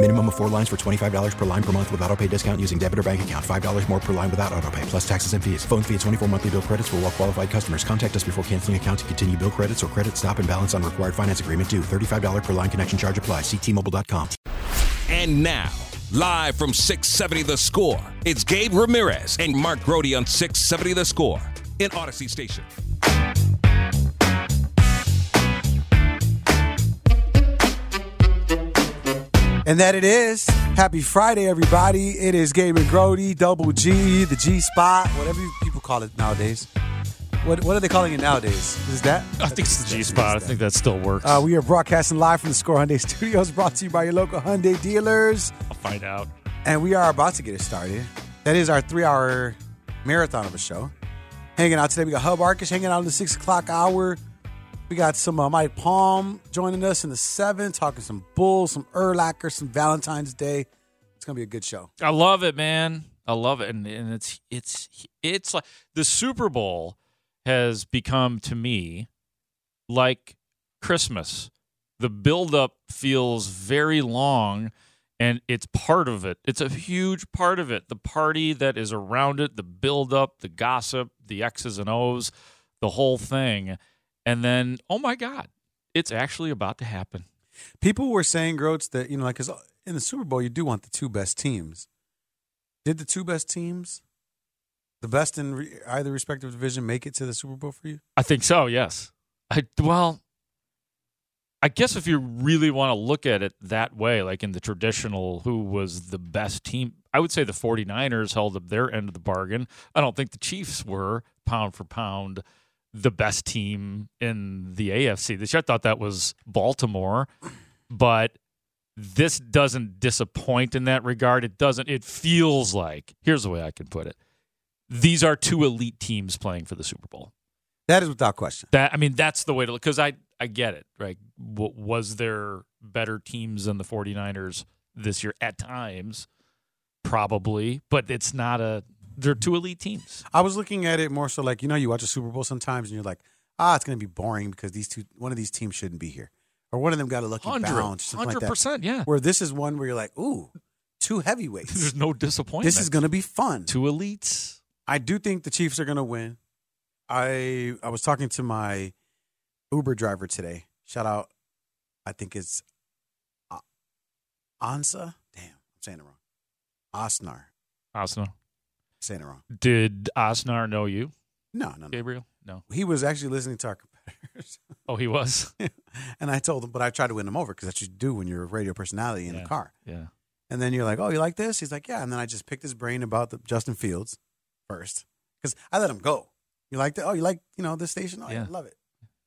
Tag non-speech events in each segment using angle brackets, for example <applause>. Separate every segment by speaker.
Speaker 1: Minimum of four lines for $25 per line per month with auto pay discount using debit or bank account. $5 more per line without auto pay, plus taxes and fees. Phone fee at 24 monthly bill credits for all well qualified customers. Contact us before canceling account to continue bill credits or credit stop and balance on required finance agreement due. $35 per line connection charge apply. Ctmobile.com.
Speaker 2: And now, live from 670 The Score, it's Gabe Ramirez and Mark Grote on 670 The Score in Audacy Station.
Speaker 3: And that it is. Happy Friday, everybody. It is Gabe and Grote, Double G, the G Spot, whatever people call it nowadays. What what are they calling it nowadays? Is that?
Speaker 4: I think it's the G spot. I think that still works.
Speaker 3: Uh, we are broadcasting live from the Score Hyundai <laughs> Studios, brought to you by your local Hyundai dealers.
Speaker 4: I'll find out.
Speaker 3: And we are about to get it started. That is our three hour marathon of a show. Hanging out today, we got Hub Arkush hanging out in the six o'clock hour. We got some uh, Mike Palm joining us in the seven, talking some Bulls, some Urlacher, some Valentine's Day. It's gonna be a good show.
Speaker 4: I love it, man. I love it, and and it's it's it's like the Super Bowl has become to me like Christmas. The buildup feels very long, and it's part of it. It's a huge part of it. The party that is around it, the buildup, the gossip, the X's and O's, the whole thing. And then, oh my God, it's actually about to happen.
Speaker 3: People were saying, Groats, that, you know, like, because in the Super Bowl, you do want the two best teams. Did the two best teams, the best in re- either respective division, make it to the Super Bowl for you?
Speaker 4: I think so, yes. I well, I guess if you really want to look at it that way, like in the traditional who was the best team, I would say the 49ers held up their end of the bargain. I don't think the Chiefs were pound for pound the best team in the AFC. This year. I thought that was Baltimore, but this doesn't disappoint in that regard. It doesn't it feels like here's the way I can put it. These are two elite teams playing for the Super Bowl.
Speaker 3: That is without question.
Speaker 4: That I mean, that's the way to look because I I get it. Right? W- was there better teams than the 49ers this year at times? Probably, but it's not a. They're two elite teams.
Speaker 3: I was looking at it more so like, you know, you watch a Super Bowl sometimes and you're like, ah, it's going to be boring because these two, one of these teams shouldn't be here. Or one of them got a lucky
Speaker 4: Hundred,
Speaker 3: bounce. something like
Speaker 4: hundred
Speaker 3: that.
Speaker 4: percent, yeah.
Speaker 3: Where this is one where you're like, ooh, two heavyweights. <laughs>
Speaker 4: There's no disappointment.
Speaker 3: This is going to be fun.
Speaker 4: two elites.
Speaker 3: I do think the Chiefs are going to win. I I was talking to my Uber driver today. Shout out, I think it's uh, Ansa. Damn, I'm saying it wrong. Osnar.
Speaker 4: Osnar.
Speaker 3: Saying it wrong.
Speaker 4: Did Osnar know you,
Speaker 3: No, no, no.
Speaker 4: Gabriel? No.
Speaker 3: He was actually listening to our competitors. <laughs>
Speaker 4: Oh, he was. <laughs>
Speaker 3: and I told him, but I tried to win him over because that's what you do when you're a radio personality in
Speaker 4: Yeah.
Speaker 3: the car.
Speaker 4: yeah.
Speaker 3: And then you're like, oh, you like this? He's like, yeah. And then I just picked his brain about the Justin Fields first because I let him go. You like that? Oh, you like you know this station? Oh, yeah,
Speaker 4: Yeah.
Speaker 3: love it.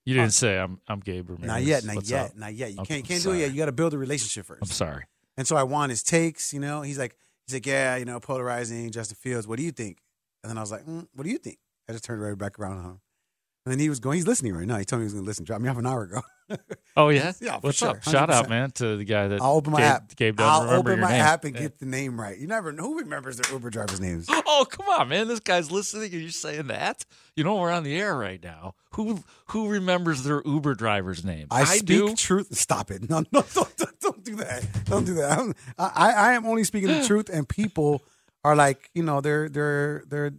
Speaker 4: You didn't say I'm. I'm Gabe Ramirez.
Speaker 3: Not yet, not
Speaker 4: What's
Speaker 3: yet,
Speaker 4: up?
Speaker 3: not yet. You can't can't do it yet. You got to build a relationship first.
Speaker 4: I'm sorry.
Speaker 3: And so I want his takes. You know, he's like, he's like, yeah, you know, polarizing Justin Fields. What do you think? And then I was like, mm, what do you think? I just turned right back around on him. And then he was going. He's listening right now. He told me he was going to listen. Dropped me off an hour ago. <laughs>
Speaker 4: Oh yeah.
Speaker 3: Yeah,
Speaker 4: What's
Speaker 3: sure,
Speaker 4: up? Shout
Speaker 3: 100%.
Speaker 4: out, man, to the guy that
Speaker 3: I'll open my
Speaker 4: Gabe,
Speaker 3: app.
Speaker 4: Gabe doesn't
Speaker 3: I'll open my
Speaker 4: name.
Speaker 3: app and
Speaker 4: Yeah.
Speaker 3: get the name right. You never know who remembers their Uber drivers' names. <laughs>
Speaker 4: Oh come on, man! This guy's listening, and you're saying that. You know we're on the air right now. Who who remembers their Uber drivers' names?
Speaker 3: I, speak
Speaker 4: do.
Speaker 3: truth. Stop it. No, no, <laughs> don't, don't, don't do that. <laughs> Don't do that. I'm- I, I am only speaking the truth, and people are like, you know, they're they're they're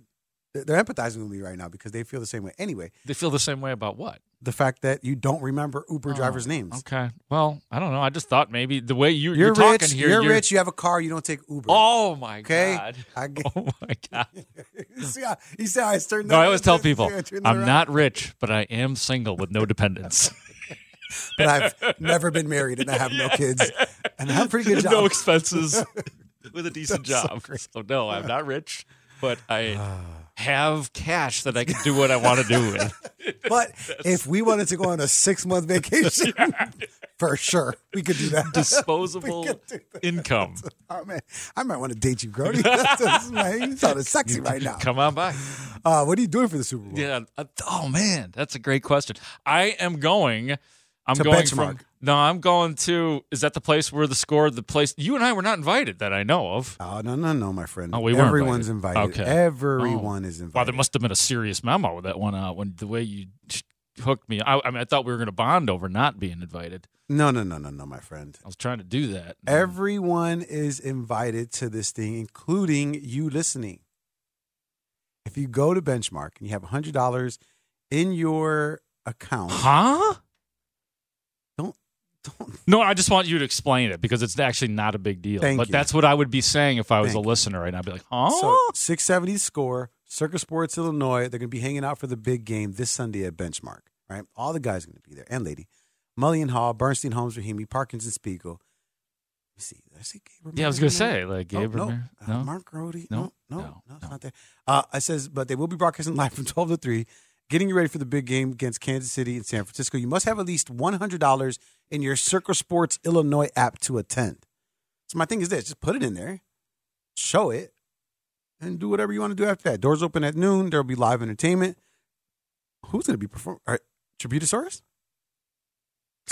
Speaker 3: They're empathizing with me right now because they feel the same way. Anyway,
Speaker 4: They feel the same way about what?
Speaker 3: the fact that you don't remember Uber oh, drivers' names.
Speaker 4: Okay. Well, I don't know. I just thought maybe the way you,
Speaker 3: You're,
Speaker 4: you're, talking
Speaker 3: rich.
Speaker 4: here.
Speaker 3: you're, rich. You have a car. You don't take Uber.
Speaker 4: Oh my
Speaker 3: Okay?
Speaker 4: god.
Speaker 3: I get- <laughs>
Speaker 4: oh my god. <laughs>
Speaker 3: you see how you see how I turned
Speaker 4: No, I always tell people I'm
Speaker 3: around?
Speaker 4: not rich, but I am single with no dependents. <laughs>
Speaker 3: but I've never been married and I have no <laughs> kids and I have a pretty good <laughs> job.
Speaker 4: no expenses with a decent
Speaker 3: That's
Speaker 4: job.
Speaker 3: great.
Speaker 4: So, no, I'm not rich, but I <sighs> have cash that I can do what I want to do with.
Speaker 3: but if we wanted to go on a six month vacation, for sure we could do that.
Speaker 4: Disposable
Speaker 3: do that.
Speaker 4: income.
Speaker 3: Oh man, I might want to date you, Grote. You sounding sexy right now.
Speaker 4: Come on by.
Speaker 3: Uh, what are you doing for the Super Bowl?
Speaker 4: Yeah. uh, Oh man, that's a great question. I am going. I'm
Speaker 3: To
Speaker 4: going
Speaker 3: Benchmark.
Speaker 4: from. No, I'm going to. Is that the place where the score? The place you and I were not invited that I know of.
Speaker 3: Oh no, no, no, my friend.
Speaker 4: Oh, we weren't
Speaker 3: Everyone's invited.
Speaker 4: invited. Okay.
Speaker 3: Everyone oh. is invited.
Speaker 4: Wow, there must have been a serious memo with that went out when the way you hooked me. I, I mean, I thought we were going to bond over not being invited.
Speaker 3: No, no, no, no, no, my friend.
Speaker 4: I was trying to do that.
Speaker 3: Everyone is invited to this thing, including you listening. If you go to Benchmark and you have hundred dollars in your account,
Speaker 4: Huh? <laughs> No, I just want you to explain it because it's actually not a big deal.
Speaker 3: Thank
Speaker 4: but
Speaker 3: you.
Speaker 4: that's what I would be saying if I was
Speaker 3: Thank
Speaker 4: a listener, and I'd be like, "Huh?"
Speaker 3: So 670 score, Circa Sports Illinois. They're going to be hanging out for the big game this Sunday at Benchmark. Right, all the guys are going to be there, and lady, Mully and Haugh, Bernstein, Holmes, Rahimi, Parkinson, Spiegel. Let me see. Did I say Gabriel?
Speaker 4: Yeah, I was gonna say, like,
Speaker 3: No,
Speaker 4: Gabriel
Speaker 3: no,
Speaker 4: Ramirez?
Speaker 3: Uh,
Speaker 4: No?
Speaker 3: Mark Grote.
Speaker 4: No?
Speaker 3: No, no, no,
Speaker 4: No,
Speaker 3: it's not there. Uh, it says, but they will be broadcasting <laughs> live from 12 to 3, getting you ready for the big game against Kansas City and San Francisco. You must have at least $100 in your Circa Sports Illinois app to attend. So my thing is this: just put it in there, show it, and do whatever you want to do after that. Doors open at noon. There will be live entertainment. Who's going to be performing? Tributosaurus?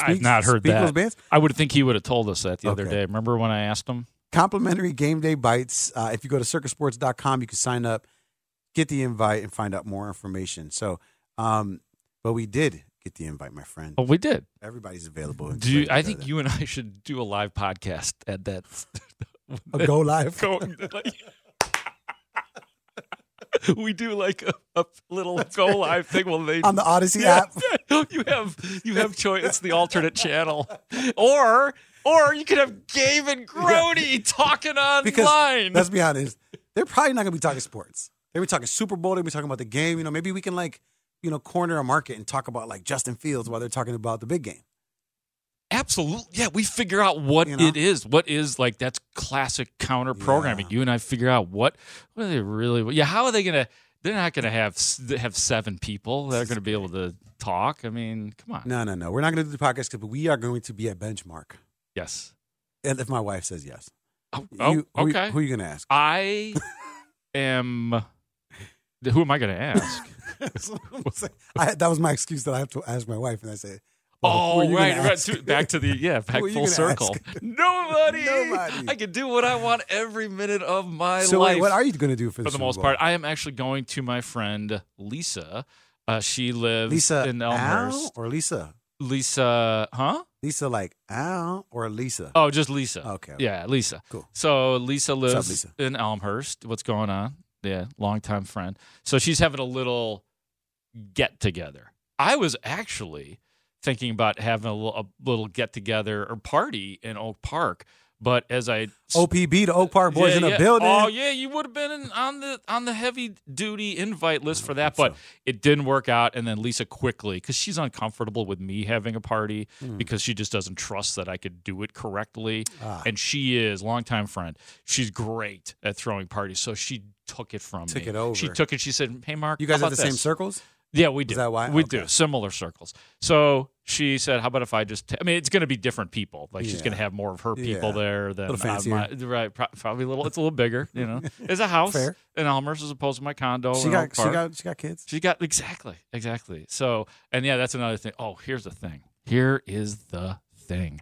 Speaker 4: I've not heard that.
Speaker 3: bands?
Speaker 4: I would think he would have told us that the other day. Remember when I asked him?
Speaker 3: complimentary game day bites. Uh, if you go to circasports.com, you can sign up, get the invite, and find out more information. So, um, but we did get the invite, my friend.
Speaker 4: Oh, we did.
Speaker 3: Everybody's available.
Speaker 4: Do you, I think you and I should do a live podcast at that.
Speaker 3: A go <laughs> live.
Speaker 4: Go, like- <laughs> we do like a, a little go live thing. Well, they
Speaker 3: on the Audacy
Speaker 4: Yeah.
Speaker 3: app.
Speaker 4: you have you have choice. It's the alternate <laughs> channel, or or you could have Gabe and Grote talking
Speaker 3: Because
Speaker 4: online.
Speaker 3: let's be honest, they're probably not going to be talking sports. They'll be talking Super Bowl. They'll be talking about the game. You know, maybe we can like, you know, corner a market and talk about like Justin Fields while they're talking about the big game.
Speaker 4: Absolutely. Yeah, we figure out what
Speaker 3: You know?
Speaker 4: it is. What is like that's classic counter programming. You and I figure out what what are they really Yeah, how are they going to they're not going to have have seven people that are going to be able to talk. I mean, come on.
Speaker 3: No, no, no. We're not going to do the podcast, but we are going to be at Benchmark.
Speaker 4: Yes.
Speaker 3: And if my wife says yes,
Speaker 4: Oh, oh,
Speaker 3: You- who,
Speaker 4: okay.
Speaker 3: Who are you going to ask?
Speaker 4: I <laughs> am who am I going to ask? <laughs>
Speaker 3: I, that was my excuse that I have to ask my wife, and I said, well,
Speaker 4: Oh, right, right. to- Back to the yeah, <laughs> back
Speaker 3: Who are you
Speaker 4: full circle. Nobody.
Speaker 3: Nobody.
Speaker 4: I can do what I want every minute of my
Speaker 3: So
Speaker 4: life.
Speaker 3: wait, what are you going to do for the,
Speaker 4: for the
Speaker 3: Super
Speaker 4: most part, I am actually going to my friend Lisa. Uh, she lives
Speaker 3: Lisa
Speaker 4: in
Speaker 3: Al
Speaker 4: Elmhurst.
Speaker 3: or Lisa?
Speaker 4: Lisa, huh?
Speaker 3: Lisa like Al or Lisa?
Speaker 4: Oh, just Lisa.
Speaker 3: Okay, okay.
Speaker 4: Yeah, Lisa.
Speaker 3: Cool.
Speaker 4: So Lisa lives
Speaker 3: up, Lisa?
Speaker 4: in Elmhurst. What's going on? Yeah, longtime friend. So she's having a little get together. I was actually thinking about having a little, get together or party in Oak Park, but as I
Speaker 3: OPB, to Oak Park Boys
Speaker 4: Yeah,
Speaker 3: in the
Speaker 4: yeah.
Speaker 3: building.
Speaker 4: Oh yeah, you would have been in, on the on the heavy duty invite list for that, but
Speaker 3: so.
Speaker 4: it didn't work out. And then Lisa quickly, because she's uncomfortable with me having a party
Speaker 3: Hmm.
Speaker 4: because she just doesn't trust that I could do it correctly.
Speaker 3: Ah.
Speaker 4: And she is longtime friend. She's great at throwing parties, so she took it from
Speaker 3: Took
Speaker 4: me.
Speaker 3: it over.
Speaker 4: She took it. She said, "Hey, Mark,
Speaker 3: You guys have the
Speaker 4: about
Speaker 3: same circles?
Speaker 4: Yeah, we do.
Speaker 3: that why?
Speaker 4: We
Speaker 3: Okay.
Speaker 4: do similar circles. So she said, "How about if I just? ta- I mean, it's going to be different people. Like she's going to have more of her people
Speaker 3: Yeah.
Speaker 4: there than my, right? pro- Probably a little. It's a little bigger. You know, <laughs> it's a house
Speaker 3: Fair.
Speaker 4: in Elmhurst as opposed to my condo.
Speaker 3: She got, she got, she got kids.
Speaker 4: She got exactly, exactly. So, and yeah, that's another thing. Oh, here's the thing. Here is the thing.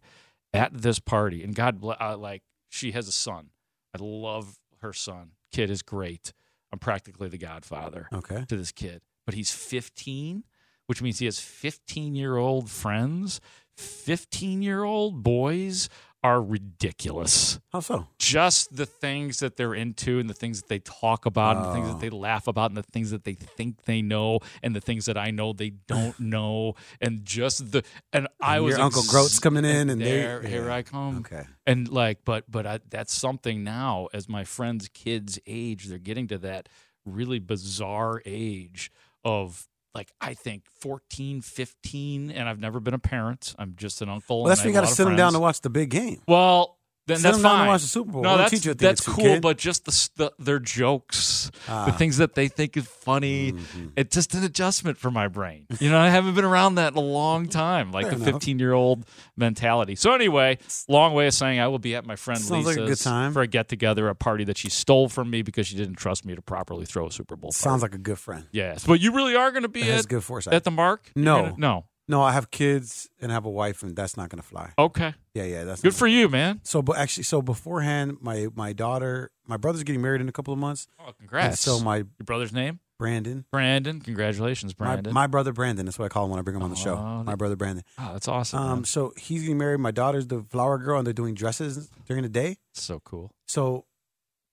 Speaker 4: At this party, and God bless, uh, like she has a son. I love her son. Kid is great. I'm practically the godfather
Speaker 3: Okay.
Speaker 4: to this kid, but he's 15, which means he has 15 year old friends. 15 year old boys are ridiculous.
Speaker 3: How so?
Speaker 4: Just the things that they're into and the things that they talk about and the things
Speaker 3: Oh.
Speaker 4: that they laugh about and the things that they think they know and the things that I know they don't <laughs> know and just the and I was
Speaker 3: your Uncle Groat's coming in and they-
Speaker 4: there here
Speaker 3: yeah.
Speaker 4: I come
Speaker 3: Okay.
Speaker 4: and like but but I, that's something now as my friends kids age they're getting to that really bizarre age of like I think 14 15 and I've never been a parent I'm just an uncle
Speaker 3: Well, that's when you got to sit them down to watch the big game.
Speaker 4: Well, then that's
Speaker 3: them down to
Speaker 4: fine.
Speaker 3: watch the Super Bowl.
Speaker 4: No, that's
Speaker 3: you a thing or
Speaker 4: that's
Speaker 3: two,
Speaker 4: cool.
Speaker 3: kid.
Speaker 4: But just the, s- the their jokes, the
Speaker 3: Ah.
Speaker 4: things that they think is funny,
Speaker 3: Mm-hmm.
Speaker 4: it's just an adjustment for my brain. You know, I haven't been around that in a long <laughs> time, like the
Speaker 3: enough.
Speaker 4: 15 year old mentality. So anyway, long way of saying I will be at my friend
Speaker 3: Sounds like
Speaker 4: Lisa's
Speaker 3: a good time.
Speaker 4: for a get together, a party that she stole from me because she didn't trust me to properly throw a Super Bowl.
Speaker 3: Sounds like a good friend.
Speaker 4: yes, but you really are going to be
Speaker 3: That's
Speaker 4: at,
Speaker 3: good foresight.
Speaker 4: at the mark? You're
Speaker 3: No.
Speaker 4: gonna- no.
Speaker 3: No, I have kids and I have a wife, and that's not going to fly.
Speaker 4: Okay,
Speaker 3: Yeah, yeah, that's
Speaker 4: good for you, man.
Speaker 3: So, but actually, so beforehand, my my daughter, my brother's getting married in a couple of months.
Speaker 4: Oh,
Speaker 3: And
Speaker 4: congrats.
Speaker 3: so my
Speaker 4: your brother's name?
Speaker 3: Brandon,
Speaker 4: Brandon. Congratulations,
Speaker 3: my,
Speaker 4: Brandon.
Speaker 3: my brother Brandon. That's what I call him when I bring him on the show.
Speaker 4: Oh,
Speaker 3: My brother Brandon.
Speaker 4: Oh, that's awesome.
Speaker 3: Um, so he's getting married. My daughter's the flower girl, and they're doing dresses during the day.
Speaker 4: so cool.
Speaker 3: So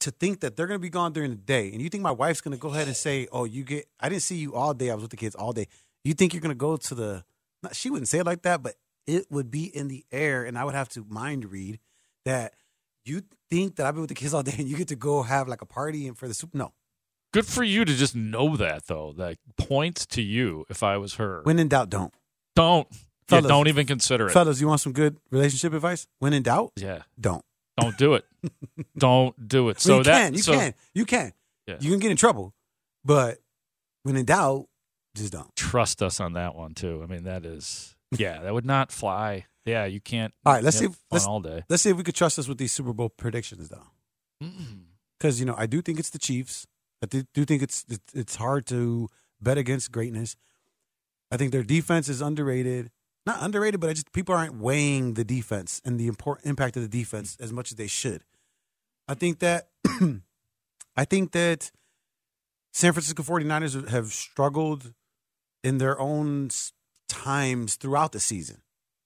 Speaker 3: to think that they're going to be gone during the day, and you think my wife's going to go ahead and say, "Oh, you get," I didn't see you all day. I was with the kids all day. You think you're going to go to the? Not, she wouldn't say it like that, but it would be in the air, and I would have to mind read that. You think that I've been with the kids all day, and you get to go have like a party and for the soup? No.
Speaker 4: Good for you to just know that, though. That points to you. If I was her,
Speaker 3: When in doubt, don't.
Speaker 4: don't, yeah, don't even consider it.
Speaker 3: Fellas, you want some good relationship advice? When in doubt,
Speaker 4: yeah,
Speaker 3: don't.
Speaker 4: don't do it. <laughs> don't do it.
Speaker 3: So
Speaker 4: So
Speaker 3: you
Speaker 4: that
Speaker 3: can, you
Speaker 4: so,
Speaker 3: can, you can.
Speaker 4: Yeah.
Speaker 3: You can get in trouble, but when in doubt, just don't.
Speaker 4: trust us on that one too. I mean, that is yeah, that would not fly. Yeah, you can't.
Speaker 3: All right, let's see if- let's-
Speaker 4: all day.
Speaker 3: Let's see if we could trust us with these Super Bowl predictions, though. Because you know I do think it's the Chiefs. I do, think it's it's- it's hard to bet against greatness. I think their defense is underrated. Not underrated, but I just people aren't weighing the defense and the important impact of the defense as much as they should. I think that <clears throat> I think that San Francisco 49ers have struggled in their own times throughout the season.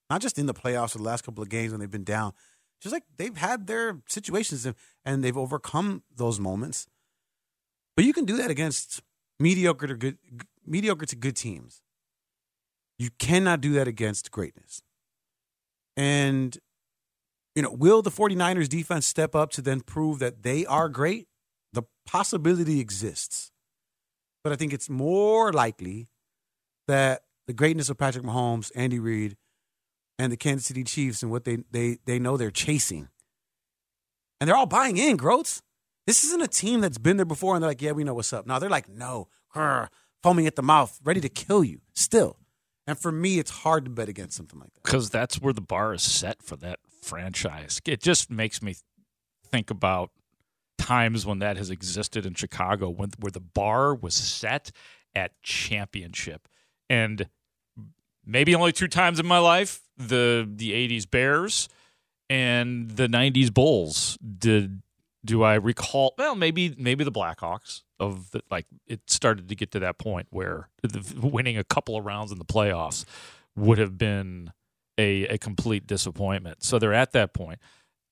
Speaker 3: Not just in the playoffs or the last couple of games when they've been down. Just like they've had their situations and- they've overcome those moments. But you can do that against mediocre to good mediocre to good teams. You cannot do that against greatness. And you know, will the 49ers defense step up to then prove that they are great? The possibility exists. But I think it's more likely that the greatness of Patrick Mahomes, Andy Reid, and the Kansas City Chiefs and what they they they know they're chasing. And they're all buying in, Groats. This isn't a team that's been there before and they're like, yeah, we know what's up. No, they're like, no, grr, foaming at the mouth, ready to kill you still. And for me, it's hard to bet against something like that.
Speaker 4: because that's where the bar is set for that franchise. It just makes me think about times when that has existed in Chicago, when where the bar was set at championship, and maybe only two times in my life the the '80s Bears and the '90s Bulls. Did do I recall? Well, maybe maybe the Blackhawks of the, like it started to get to that point where the, winning a couple of rounds in the playoffs would have been a, a complete disappointment. So they're at that point.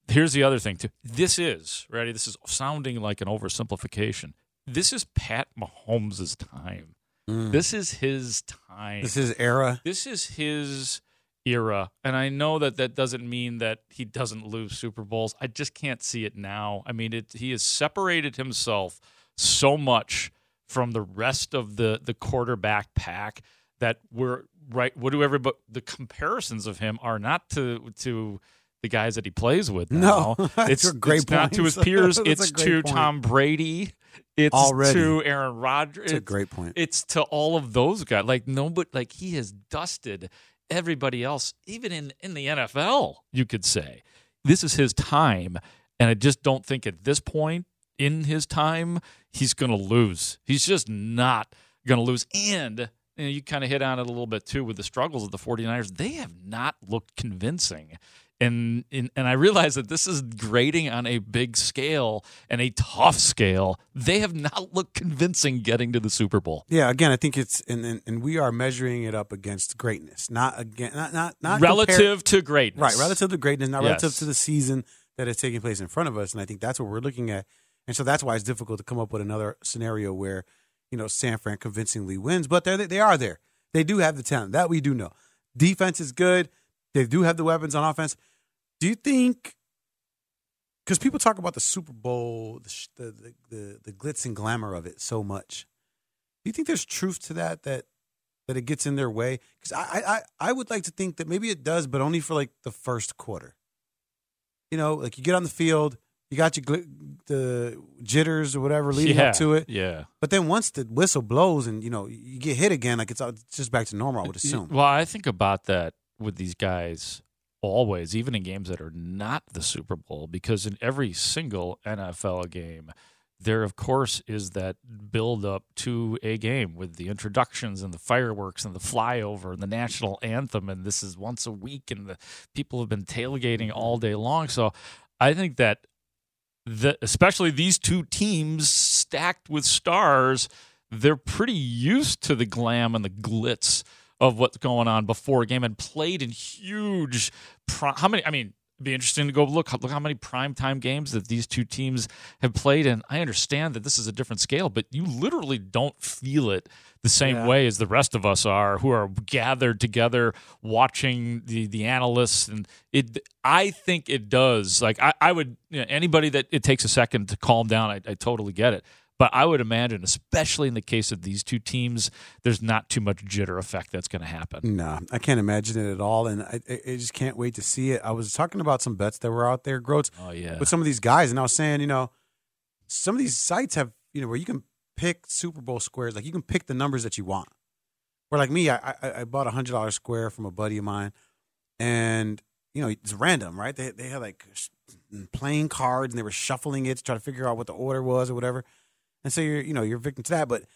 Speaker 4: Here's the other thing too. This is ready. This is sounding like an oversimplification. This is Pat Mahomes' time. Mm. This is his time.
Speaker 3: This is era.
Speaker 4: This is his era. And I know that that doesn't mean that he doesn't lose Super Bowls. I just can't see it now. I mean, it, he has separated himself so much from the rest of the the quarterback pack that we're right. What do everybody? The comparisons of him are not to to the guys that he plays with.
Speaker 3: No,
Speaker 4: Now. <laughs>
Speaker 3: that's
Speaker 4: it's
Speaker 3: a great
Speaker 4: it's not to his peers. <laughs> It's to
Speaker 3: point.
Speaker 4: Tom Brady. It's
Speaker 3: Already.
Speaker 4: to Aaron Rodgers.
Speaker 3: It's a great point.
Speaker 4: it's to all of those guys. Like nobody, like he has dusted everybody else, even in in the NFL. You could say this is his time, and I just don't think at this point in his time he's going to lose. He's just not going to lose. And you, know, you kind of hit on it a little bit too with the struggles of the 49ers. They have not looked convincing And, and and I realize that this is grading on a big scale and a tough scale. They have not looked convincing getting to the Super Bowl.
Speaker 3: Yeah, again, I think it's and and, and we are measuring it up against greatness, not again, not not not
Speaker 4: relative
Speaker 3: compar-
Speaker 4: to greatness,
Speaker 3: right? Relative to greatness, not
Speaker 4: Yes.
Speaker 3: relative to the season that is taking place in front of us. And I think that's what we're looking at. And so that's why it's difficult to come up with another scenario where you know San Fran convincingly wins, but they they are there. They do have the talent that we do know. Defense is good. They do have the weapons on offense. Do you think? Because people talk about the Super Bowl, the, the the the the glitz and glamour of it so much. Do you think there's truth to that? That that it gets in their way? Because I, I I would like to think that maybe it does, but only for like the first quarter. You know, like you get on the field, you got your gl- the jitters or whatever leading
Speaker 4: yeah,
Speaker 3: up to it.
Speaker 4: Yeah.
Speaker 3: But then once the whistle blows and you know you get hit again, like it's, all- it's just back to normal. I would assume.
Speaker 4: Well, I think about that with these guys always, even in games that are not the Super Bowl, because in every single NFL game, there of course is that build up to a game with the introductions and the fireworks and the flyover and the national anthem and this is once a week and the people have been tailgating all mm-hmm. day long. So i think that the, especially these two teams stacked with stars they're pretty used to the glam and the glitz of what's going on before a game and played in huge pro- how many i mean it'd be interesting to go look look how many primetime games that these two teams have played and i understand that this is a different scale but you literally don't feel it the same
Speaker 3: Yeah.
Speaker 4: way as the rest of us are who are gathered together watching the the analysts. And it i think it does. Like i, I would you know, anybody that it takes a second to calm down I, I totally get it but I would imagine, especially in the case of these two teams, there's not too much jitter effect that's going to happen.
Speaker 3: No, I can't imagine it at all, and I, I just can't wait to see it. I was talking about some bets that were out there, Groats,
Speaker 4: Oh yeah,
Speaker 3: with some of these guys, and I was saying, you know, some of these sites have, you know, where you can pick Super Bowl squares, like you can pick the numbers that you want. Where like me, I I, I bought a hundred dollar square from a buddy of mine, and you know it's random, right? They they had like playing cards, and they were shuffling it to try to figure out what the order was or whatever. And so you're you know you're victim to that, but you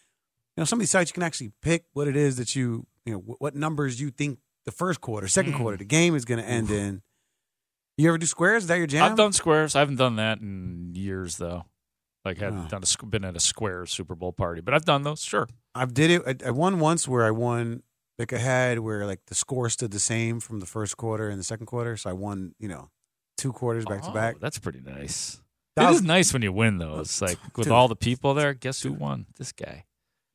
Speaker 3: know some of these sites you can actually pick what it is that you you know what numbers you think the first quarter, second
Speaker 4: Mm.
Speaker 3: quarter, the game is going to end in. You ever do squares? Is that your jam?
Speaker 4: I've done squares. I haven't done that in years though. Like had
Speaker 3: Oh.
Speaker 4: done a, been at a square Super Bowl party, but I've done those. Sure.
Speaker 3: I've did it. I, I won once where I won like I had where like the score stood the same from the first quarter and the second quarter, so I won you know two quarters back to
Speaker 4: Oh,
Speaker 3: back.
Speaker 4: That's pretty nice.
Speaker 3: That
Speaker 4: it
Speaker 3: was-
Speaker 4: is nice when you win those. Like with
Speaker 3: Dude.
Speaker 4: all the people there, guess who won? This guy.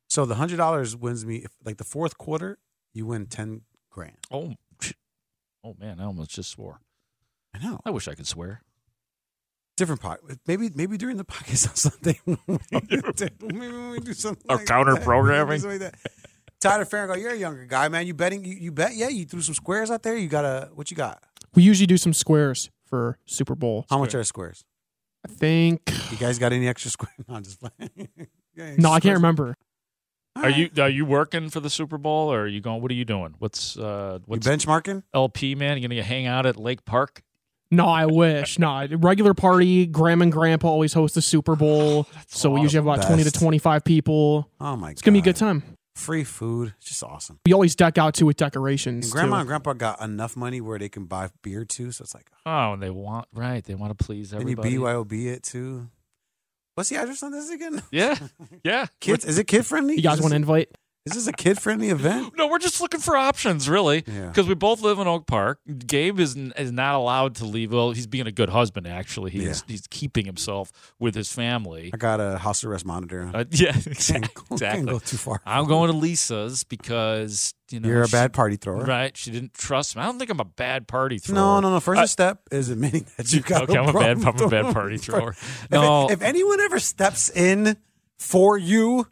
Speaker 3: So the hundred dollars wins me if, like the fourth quarter, you win ten grand.
Speaker 4: Oh, oh man, I almost just swore.
Speaker 3: I know.
Speaker 4: I wish I could swear.
Speaker 3: Different pot. Maybe maybe during the podcast on Sunday. maybe when we do something.
Speaker 4: Or
Speaker 3: like
Speaker 4: counter
Speaker 3: that. <laughs>
Speaker 4: programming.
Speaker 3: Something like that. Tyler Farrago, you're a younger guy, man. You betting? You, you bet? Yeah, you threw some squares out there. You got a what? You got?
Speaker 5: We usually do some squares for Super Bowl.
Speaker 3: How much are squares?
Speaker 5: I think.
Speaker 3: You guys got any extra squares? <laughs> No, I'm just playing. <laughs>
Speaker 5: No, I can't remember.
Speaker 4: Are you are you working for the Super Bowl or are you going? What are you doing? What's uh
Speaker 3: You
Speaker 4: what's
Speaker 3: benchmarking?
Speaker 4: LP man? You gonna hang out at Lake Park?
Speaker 5: No, I wish. No, regular party. Grandma and Grandpa always host the Super Bowl, so we usually have about twenty to twenty-five people.
Speaker 3: Oh my god,
Speaker 5: It's gonna be a good time.
Speaker 3: Free food, it's just awesome.
Speaker 5: We always deck out too with decorations.
Speaker 3: And grandma
Speaker 5: too.
Speaker 3: and grandpa got enough money where they can buy beer too, so it's like
Speaker 4: Oh, and they want right. They want to please
Speaker 3: then you
Speaker 4: everybody.
Speaker 3: BYOB it too. What's the address on this again?
Speaker 4: Yeah, <laughs> yeah.
Speaker 3: Kids, is it kid friendly?
Speaker 5: You guys want to
Speaker 3: this,
Speaker 5: invite?
Speaker 3: Is this a kid friendly event?
Speaker 4: No, we're just looking for options, really,
Speaker 3: Yeah.
Speaker 4: because we both live in Oak Park. Gabe is is not allowed to leave. Well, he's being a good husband. Actually, he's
Speaker 3: Yeah.
Speaker 4: he's keeping himself with his family.
Speaker 3: I got a house arrest monitor.
Speaker 4: Uh, <laughs> yeah,
Speaker 3: Can't
Speaker 4: exactly.
Speaker 3: go- can't go too far.
Speaker 4: I'm going to Lisa's because you know
Speaker 3: You're a
Speaker 4: she-
Speaker 3: bad party thrower.
Speaker 4: Right? She didn't trust me. I don't think I'm a bad party thrower.
Speaker 3: No, no, no. First
Speaker 4: I-
Speaker 3: step is admitting that you got
Speaker 4: okay,
Speaker 3: a
Speaker 4: I'm a bad,
Speaker 3: problem
Speaker 4: I'm a bad
Speaker 3: throwing
Speaker 4: party thrower.
Speaker 3: If-
Speaker 4: No,
Speaker 3: If, anyone ever steps in for you,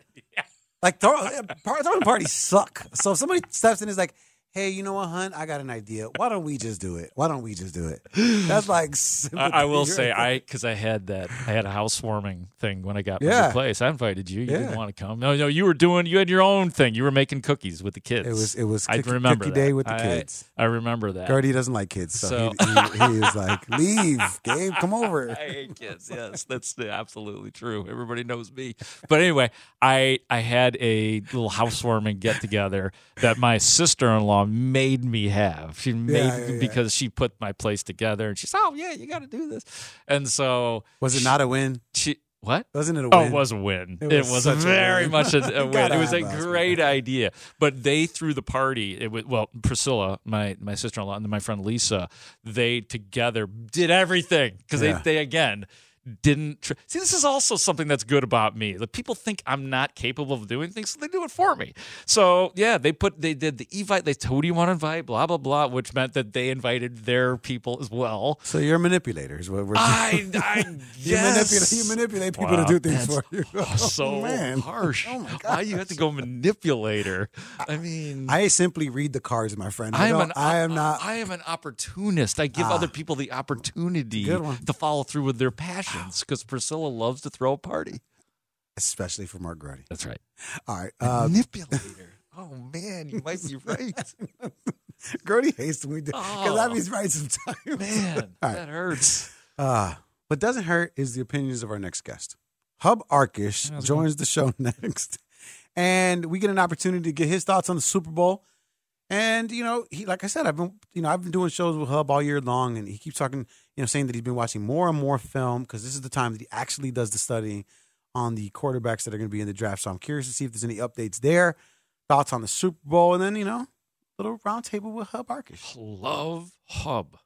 Speaker 3: like throw, <laughs> throwing parties suck. So if somebody steps in is like, "Hey, you know what, hun? I got an idea. Why don't we just do it? Why don't we just do it?" <gasps> That's like.
Speaker 4: I, I will <laughs> say. I <laughs> because I had that I had a housewarming thing when I got my
Speaker 3: Yeah.
Speaker 4: new place. I invited you. You
Speaker 3: Yeah.
Speaker 4: didn't want to come. No, no, you were doing. You had your own thing. You were making cookies with the kids.
Speaker 3: It was it was
Speaker 4: I remember
Speaker 3: cookie
Speaker 4: that.
Speaker 3: day with the
Speaker 4: I-
Speaker 3: kids.
Speaker 4: I remember that.
Speaker 3: Gertie doesn't like kids, so,
Speaker 4: So-
Speaker 3: he, he, he is like, <laughs> "Leave, Gabe, come over."
Speaker 4: I hate kids. Yes, that's absolutely true. Everybody knows me. But anyway, I I had a little housewarming get together that my sister in law made me have. She made
Speaker 3: Yeah, yeah, yeah.
Speaker 4: because she put my place together, and she's oh yeah, you got to do this. And so
Speaker 3: Was it not a win?
Speaker 4: she what?
Speaker 3: Wasn't it a
Speaker 4: Oh,
Speaker 3: win?
Speaker 4: it was a win.
Speaker 3: It
Speaker 4: It
Speaker 3: was
Speaker 4: was,
Speaker 3: such a
Speaker 4: very much a, a <laughs> win. It was a
Speaker 3: have us,
Speaker 4: great idea. But they threw the party. It was well, Priscilla, my my sister in law, and my friend Lisa. They together did everything because
Speaker 3: Yeah.
Speaker 4: they they again didn't tr- see. This is also something that's good about me. The people think I'm not capable of doing things, so they do it for me. So yeah, they put they did the evite. They who you want to invite? Blah blah blah, which meant that they invited their people as well.
Speaker 3: So you're manipulators what we're
Speaker 4: I, I <laughs>
Speaker 3: you
Speaker 4: yes.
Speaker 3: manipulate you manipulate people
Speaker 4: Wow,
Speaker 3: to do things for you. <laughs> Oh,
Speaker 4: so
Speaker 3: man.
Speaker 4: harsh.
Speaker 3: Oh my
Speaker 4: Why you have to go manipulator? I mean,
Speaker 3: I simply read the cards, my friend. I,
Speaker 4: I am an
Speaker 3: I am not.
Speaker 4: I am an opportunist. I give
Speaker 3: Ah.
Speaker 4: other people the opportunity to follow through with their passions because Priscilla loves to throw a party.
Speaker 3: especially for Mark Grote.
Speaker 4: That's right.
Speaker 3: All right. Uh,
Speaker 4: Manipulator. Oh man, you might be <laughs> right.
Speaker 3: Grote hates when we do because
Speaker 4: Oh.
Speaker 3: that means right sometimes.
Speaker 4: Man, <laughs>
Speaker 3: All right.
Speaker 4: that hurts.
Speaker 3: Uh, what doesn't hurt is the opinions of our next guest. Hub Arkush
Speaker 4: How's it
Speaker 3: joins the show <laughs> next, and we get an opportunity to get his thoughts on the Super Bowl. And you know, he like I said, I've been you know I've been doing shows with Hub all year long, and he keeps talking, you know, saying that he's been watching more and more film because this is the time that he actually does the studying on the quarterbacks that are going to be in the draft. So I'm curious to see if there's any updates there, thoughts on the Super Bowl, and then you know, little roundtable with Hub Arkush.
Speaker 4: Love Hub.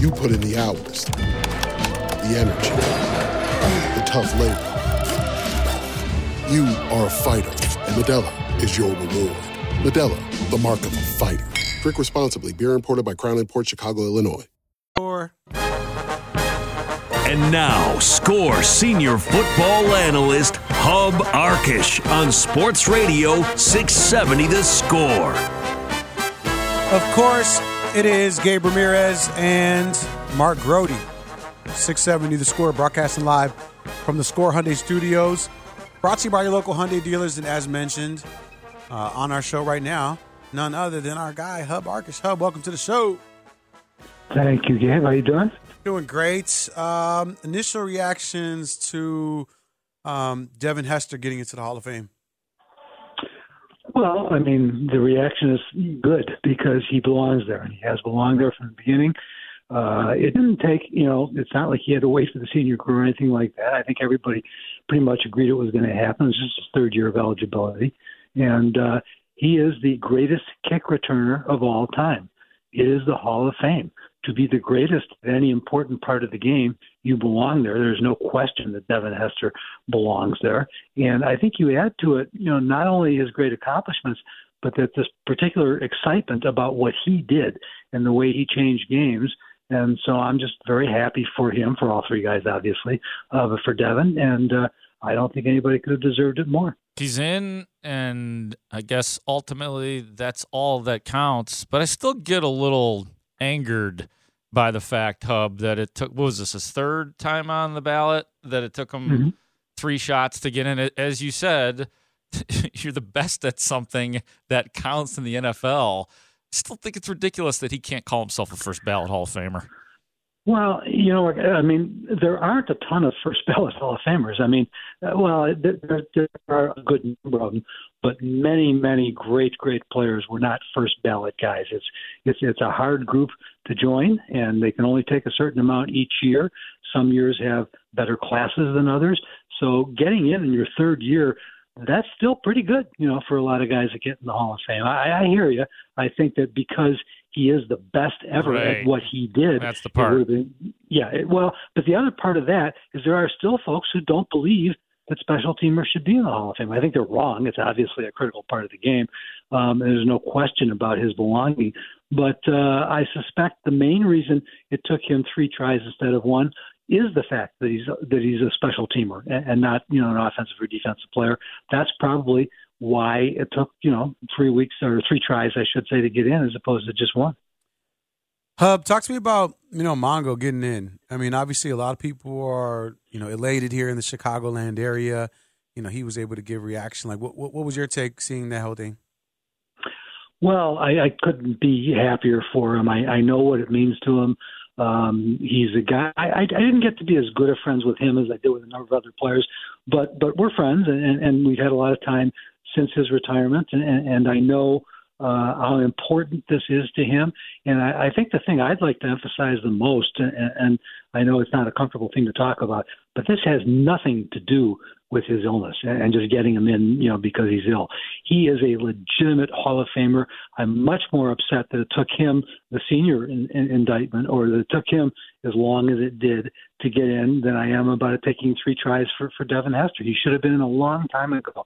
Speaker 6: You put in the hours, the energy, the tough labor. You are a fighter, and Modelo is your reward. Modelo, the mark of a fighter. Drink responsibly. Beer imported by Crown Imports Chicago, Illinois.
Speaker 3: Or
Speaker 7: And now, Score Senior Football Analyst Hub Arkush on Sports Radio 670 The Score.
Speaker 3: Of course, it is Gabe Ramirez and Mark Grote. 670 The Score, broadcasting live from the Score Hyundai Studios. Brought to you by your local Hyundai dealers. And as mentioned uh, on our show right now, none other than our guy, Hub Arkush. Hub, welcome to the show.
Speaker 8: Thank you, Gabe. How are you doing?
Speaker 3: Doing great. Um, initial reactions to um, Devin Hester getting into the Hall of Fame.
Speaker 8: Well, I mean, the reaction is good because he belongs there, and he has belonged there from the beginning. Uh, it didn't take, you know, it's not like he had to wait for the senior crew or anything like that. I think everybody pretty much agreed it was going to happen. It's just his third year of eligibility, and uh, he is the greatest kick returner of all time. It is the Hall of Fame. To be the greatest at any important part of the game, you belong there. There's no question that Devin Hester belongs there. And I think you add to it, you know, not only his great accomplishments, but that this particular excitement about what he did and the way he changed games. And so I'm just very happy for him, for all three guys, obviously, uh, but for Devin. And uh, I don't think anybody could have deserved it more.
Speaker 4: He's in, and I guess ultimately that's all that counts. But I still get a little angered by the fact, Hub, that it took, what was this, his third time on the ballot? That it took him
Speaker 8: Mm-hmm.
Speaker 4: three shots to get in. As you said, <laughs> you're the best at something that counts in the NFL. Still think it's ridiculous that he can't call himself a first ballot Hall of Famer.
Speaker 8: Well, you know, I mean, there aren't a ton of first <laughs> ballot Hall of Famers. I mean, uh, well, there, there are a good number of them, but many, many great, great players were not first ballot guys. It's it's it's a hard group to join, and they can only take a certain amount each year. Some years have better classes than others. So getting in in your third year, that's still pretty good, you know, for a lot of guys that get in the Hall of Fame. I, I hear you. I think that because he is the best ever
Speaker 4: right.
Speaker 8: at what he did.
Speaker 4: That's the part.
Speaker 8: Been, yeah. It, well, but the other part of that is there are still folks who don't believe that special teamers should be in the Hall of Fame. I think they're wrong. It's obviously a critical part of the game. Um, there's no question about his belonging. But uh, I suspect the main reason it took him three tries instead of one is the fact that he's that he's a special teamer and, and not you know an offensive or defensive player. That's probably why it took you know three weeks or three tries, I should say, to get in as opposed to just one.
Speaker 3: Hub, talk to me about you know Mongo getting in. I mean, obviously, a lot of people are you know elated here in the Chicagoland area. You know, he was able to give reaction. Like, what what, what was your take seeing that whole thing?
Speaker 8: Well, I, I couldn't be happier for him. I, I know what it means to him. Um, he's a guy. I, I didn't get to be as good of friends with him as I did with a number of other players, but but we're friends, and, and we've had a lot of time since his retirement, and, and I know uh, how important this is to him. And I, I think the thing I'd like to emphasize the most, and, and I know it's not a comfortable thing to talk about, but this has nothing to do with his illness and just getting him in, you know, because he's ill. He is a legitimate Hall of Famer. I'm much more upset that it took him the senior in, in, indictment, or that it took him as long as it did to get in, than I am about it taking three tries for for Devin Hester. He should have been in a long time ago.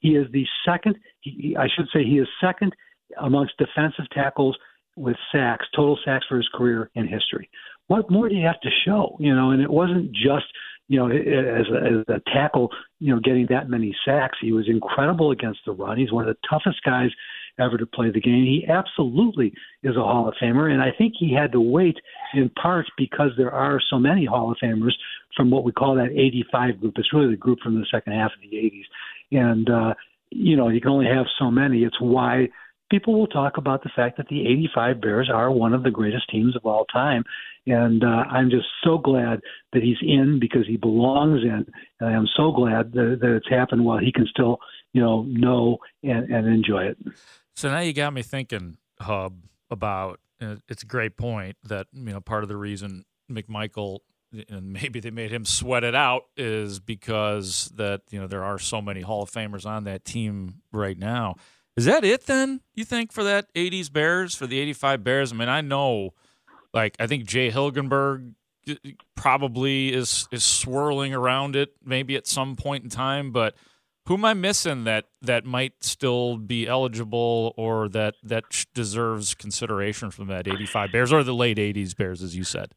Speaker 8: He is the second. He, I should say he is second amongst defensive tackles with sacks, total sacks for his career in history. What more do you have to show? You know, and it wasn't just you know as a, as a tackle, you know, getting that many sacks. He was incredible against the run. He's one of the toughest guys ever to play the game. He absolutely is a Hall of Famer, and I think he had to wait in part because there are so many Hall of Famers from what we call that 85 group. It's really the group from the second half of the 80s, and uh, you know you can only have so many. It's why people will talk about the fact that the 85 Bears are one of the greatest teams of all time. And uh, I'm just so glad that he's in because he belongs in. And I'm so glad that, that it's happened while he can still, you know, know and, and enjoy it.
Speaker 4: So now you got me thinking, Hub, about uh, it's a great point that, you know, part of the reason McMichael and maybe they made him sweat it out is because that, you know, there are so many Hall of Famers on that team right now. Is that it then? You think for that '80s Bears for the '85 Bears? I mean, I know, like I think Jay Hilgenberg probably is is swirling around it maybe at some point in time, but who am I missing that that might still be eligible or that that deserves consideration from that '85 Bears or the late '80s Bears, as you said?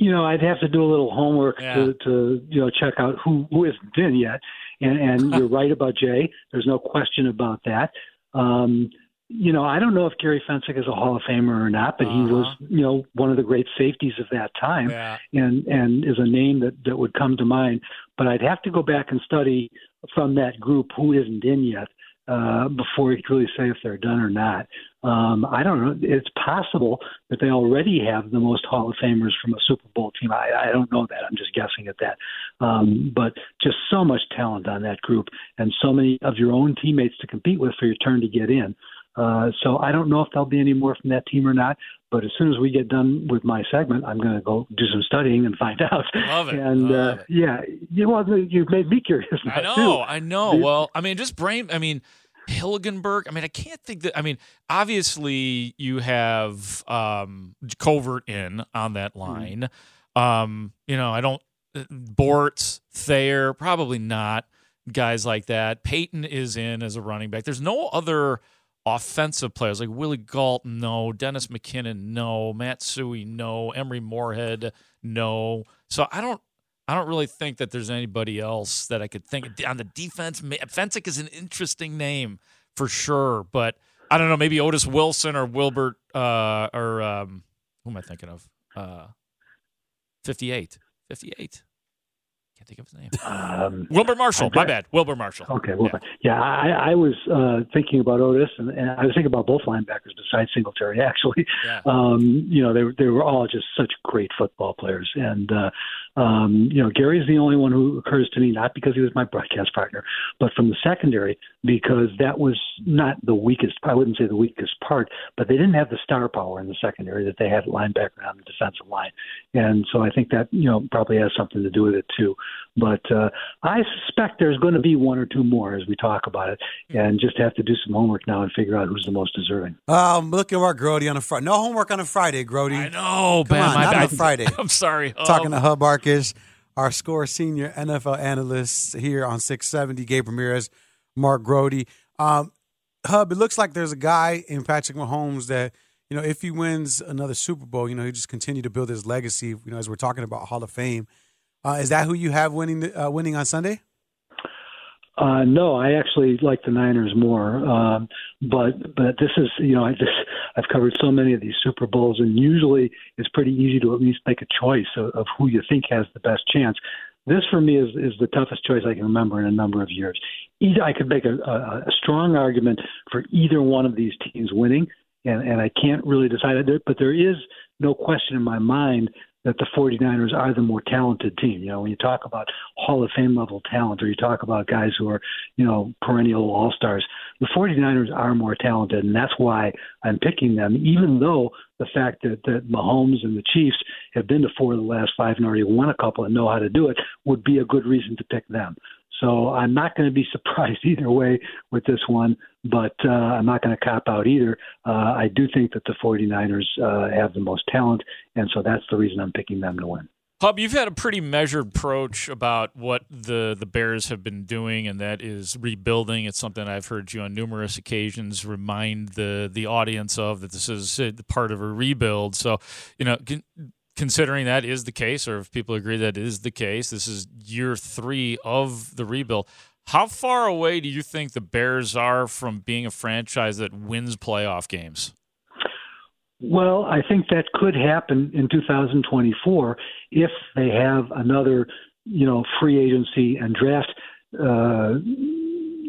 Speaker 8: You know, I'd have to do a little homework
Speaker 4: Yeah.
Speaker 8: to, to you know check out who who isn't in yet. And, and <laughs> you're right about Jay. There's no question about that. Um, you know, I don't know if Gary Fencik is a Hall of Famer or not, but he was, you know, one of the great safeties of that time,
Speaker 4: Yeah.
Speaker 8: and and is a name that that would come to mind. But I'd have to go back and study from that group who isn't in yet uh, before you can really say if they're done or not. Um, I don't know. It's possible that they already have the most Hall of Famers from a Super Bowl team. I, I don't know that. I'm just guessing at that. Um, but just so much talent on that group, and so many of your own teammates to compete with for your turn to get in. Uh, so I don't know if there'll be any more from that team or not. But as soon as we get done with my segment, I'm going to go do some studying and find out.
Speaker 4: Love it.
Speaker 8: And
Speaker 4: Love
Speaker 8: uh, yeah, you well, you made me curious.
Speaker 4: I <laughs> know,
Speaker 8: too.
Speaker 4: I know. Well, I mean, just brain. I mean, Hilgenberg. I mean, I can't think that. I mean, obviously you have um, Covert in on that line. Um, you know, I don't. uh, Bortz, Thayer, probably not guys like that. Payton is in as a running back. There's no other offensive players like Willie Gault, no. Dennis McKinnon, no. Matt Suhey, no. Emery Moorehead, no. So I don't. I don't really think that there's anybody else that I could think on the defense. Fencik is an interesting name for sure, but I don't know. Maybe Otis Wilson or Wilbert uh, or um, who am I thinking of? Uh, 58. 58. can't think of his name.
Speaker 8: Um,
Speaker 4: Wilber Marshall. My bad. Wilber Marshall.
Speaker 8: Okay, well, yeah, yeah I, I was uh, thinking about Otis, and, and I was thinking about both linebackers besides Singletary. <laughs> Actually,
Speaker 4: Yeah.
Speaker 8: um, you know, they they were all just such great football players, and uh, um, you know, Gary's the only one who occurs to me not because he was my broadcast partner, but from the secondary because that was not the weakest. I wouldn't say the weakest part, but they didn't have the star power in the secondary that they had at linebacker on the defensive line, and so I think that you know probably has something to do with it too. But uh, I suspect there's going to be one or two more as we talk about it, and just have to do some homework now and figure out who's the most deserving.
Speaker 3: Um, look at our Grote on a Friday. No homework on a Friday, Grote. I
Speaker 4: know,
Speaker 3: Come
Speaker 4: man,
Speaker 3: on,
Speaker 4: my
Speaker 3: not on a. Friday. <laughs>
Speaker 4: I'm sorry.
Speaker 3: Talking
Speaker 4: Oh.
Speaker 3: to Hub Arkush, our score senior NFL analyst here on 670, Gabe Ramirez, Mark Grote. Um, Hub, it looks like there's a guy in Patrick Mahomes that, you know, if he wins another Super Bowl, you know, he just continue to build his legacy, you know, as we're talking about Hall of Fame. Uh, is that who you have winning uh, winning on Sunday?
Speaker 8: Uh, no, I actually like the Niners more. Um, but but this is you know <laughs> I just I've covered so many of these Super Bowls, and usually it's pretty easy to at least make a choice of, of who you think has the best chance. This for me is is the toughest choice I can remember in a number of years. Either I could make a, a, a strong argument for either one of these teams winning, and and I can't really decide it. But there is no question in my mind that the 49ers are the more talented team. You know, when you talk about Hall of Fame level talent or you talk about guys who are, you know, perennial all stars, the 49ers are more talented. And that's why I'm picking them, even though the fact that, that Mahomes and the Chiefs have been to four of the last five and already won a couple and know how to do it would be a good reason to pick them. So I'm not going to be <laughs> surprised either way with this one, but uh, I'm not going to cop out either. Uh, I do think that the 49ers uh, have the most talent, and so that's the reason I'm picking them to win.
Speaker 4: Hub, you've had a pretty measured approach about what the, the Bears have been doing, and that is rebuilding. It's something I've heard you on numerous occasions remind the the audience of that this is part of a rebuild. So, you know, con- considering that is the case, or if people agree that is the case, this is year three of the rebuild. How far away do you think the Bears are from being a franchise that wins playoff games?
Speaker 8: Well, I think that could happen in 2024 if they have another, you know, free agency and draft, uh,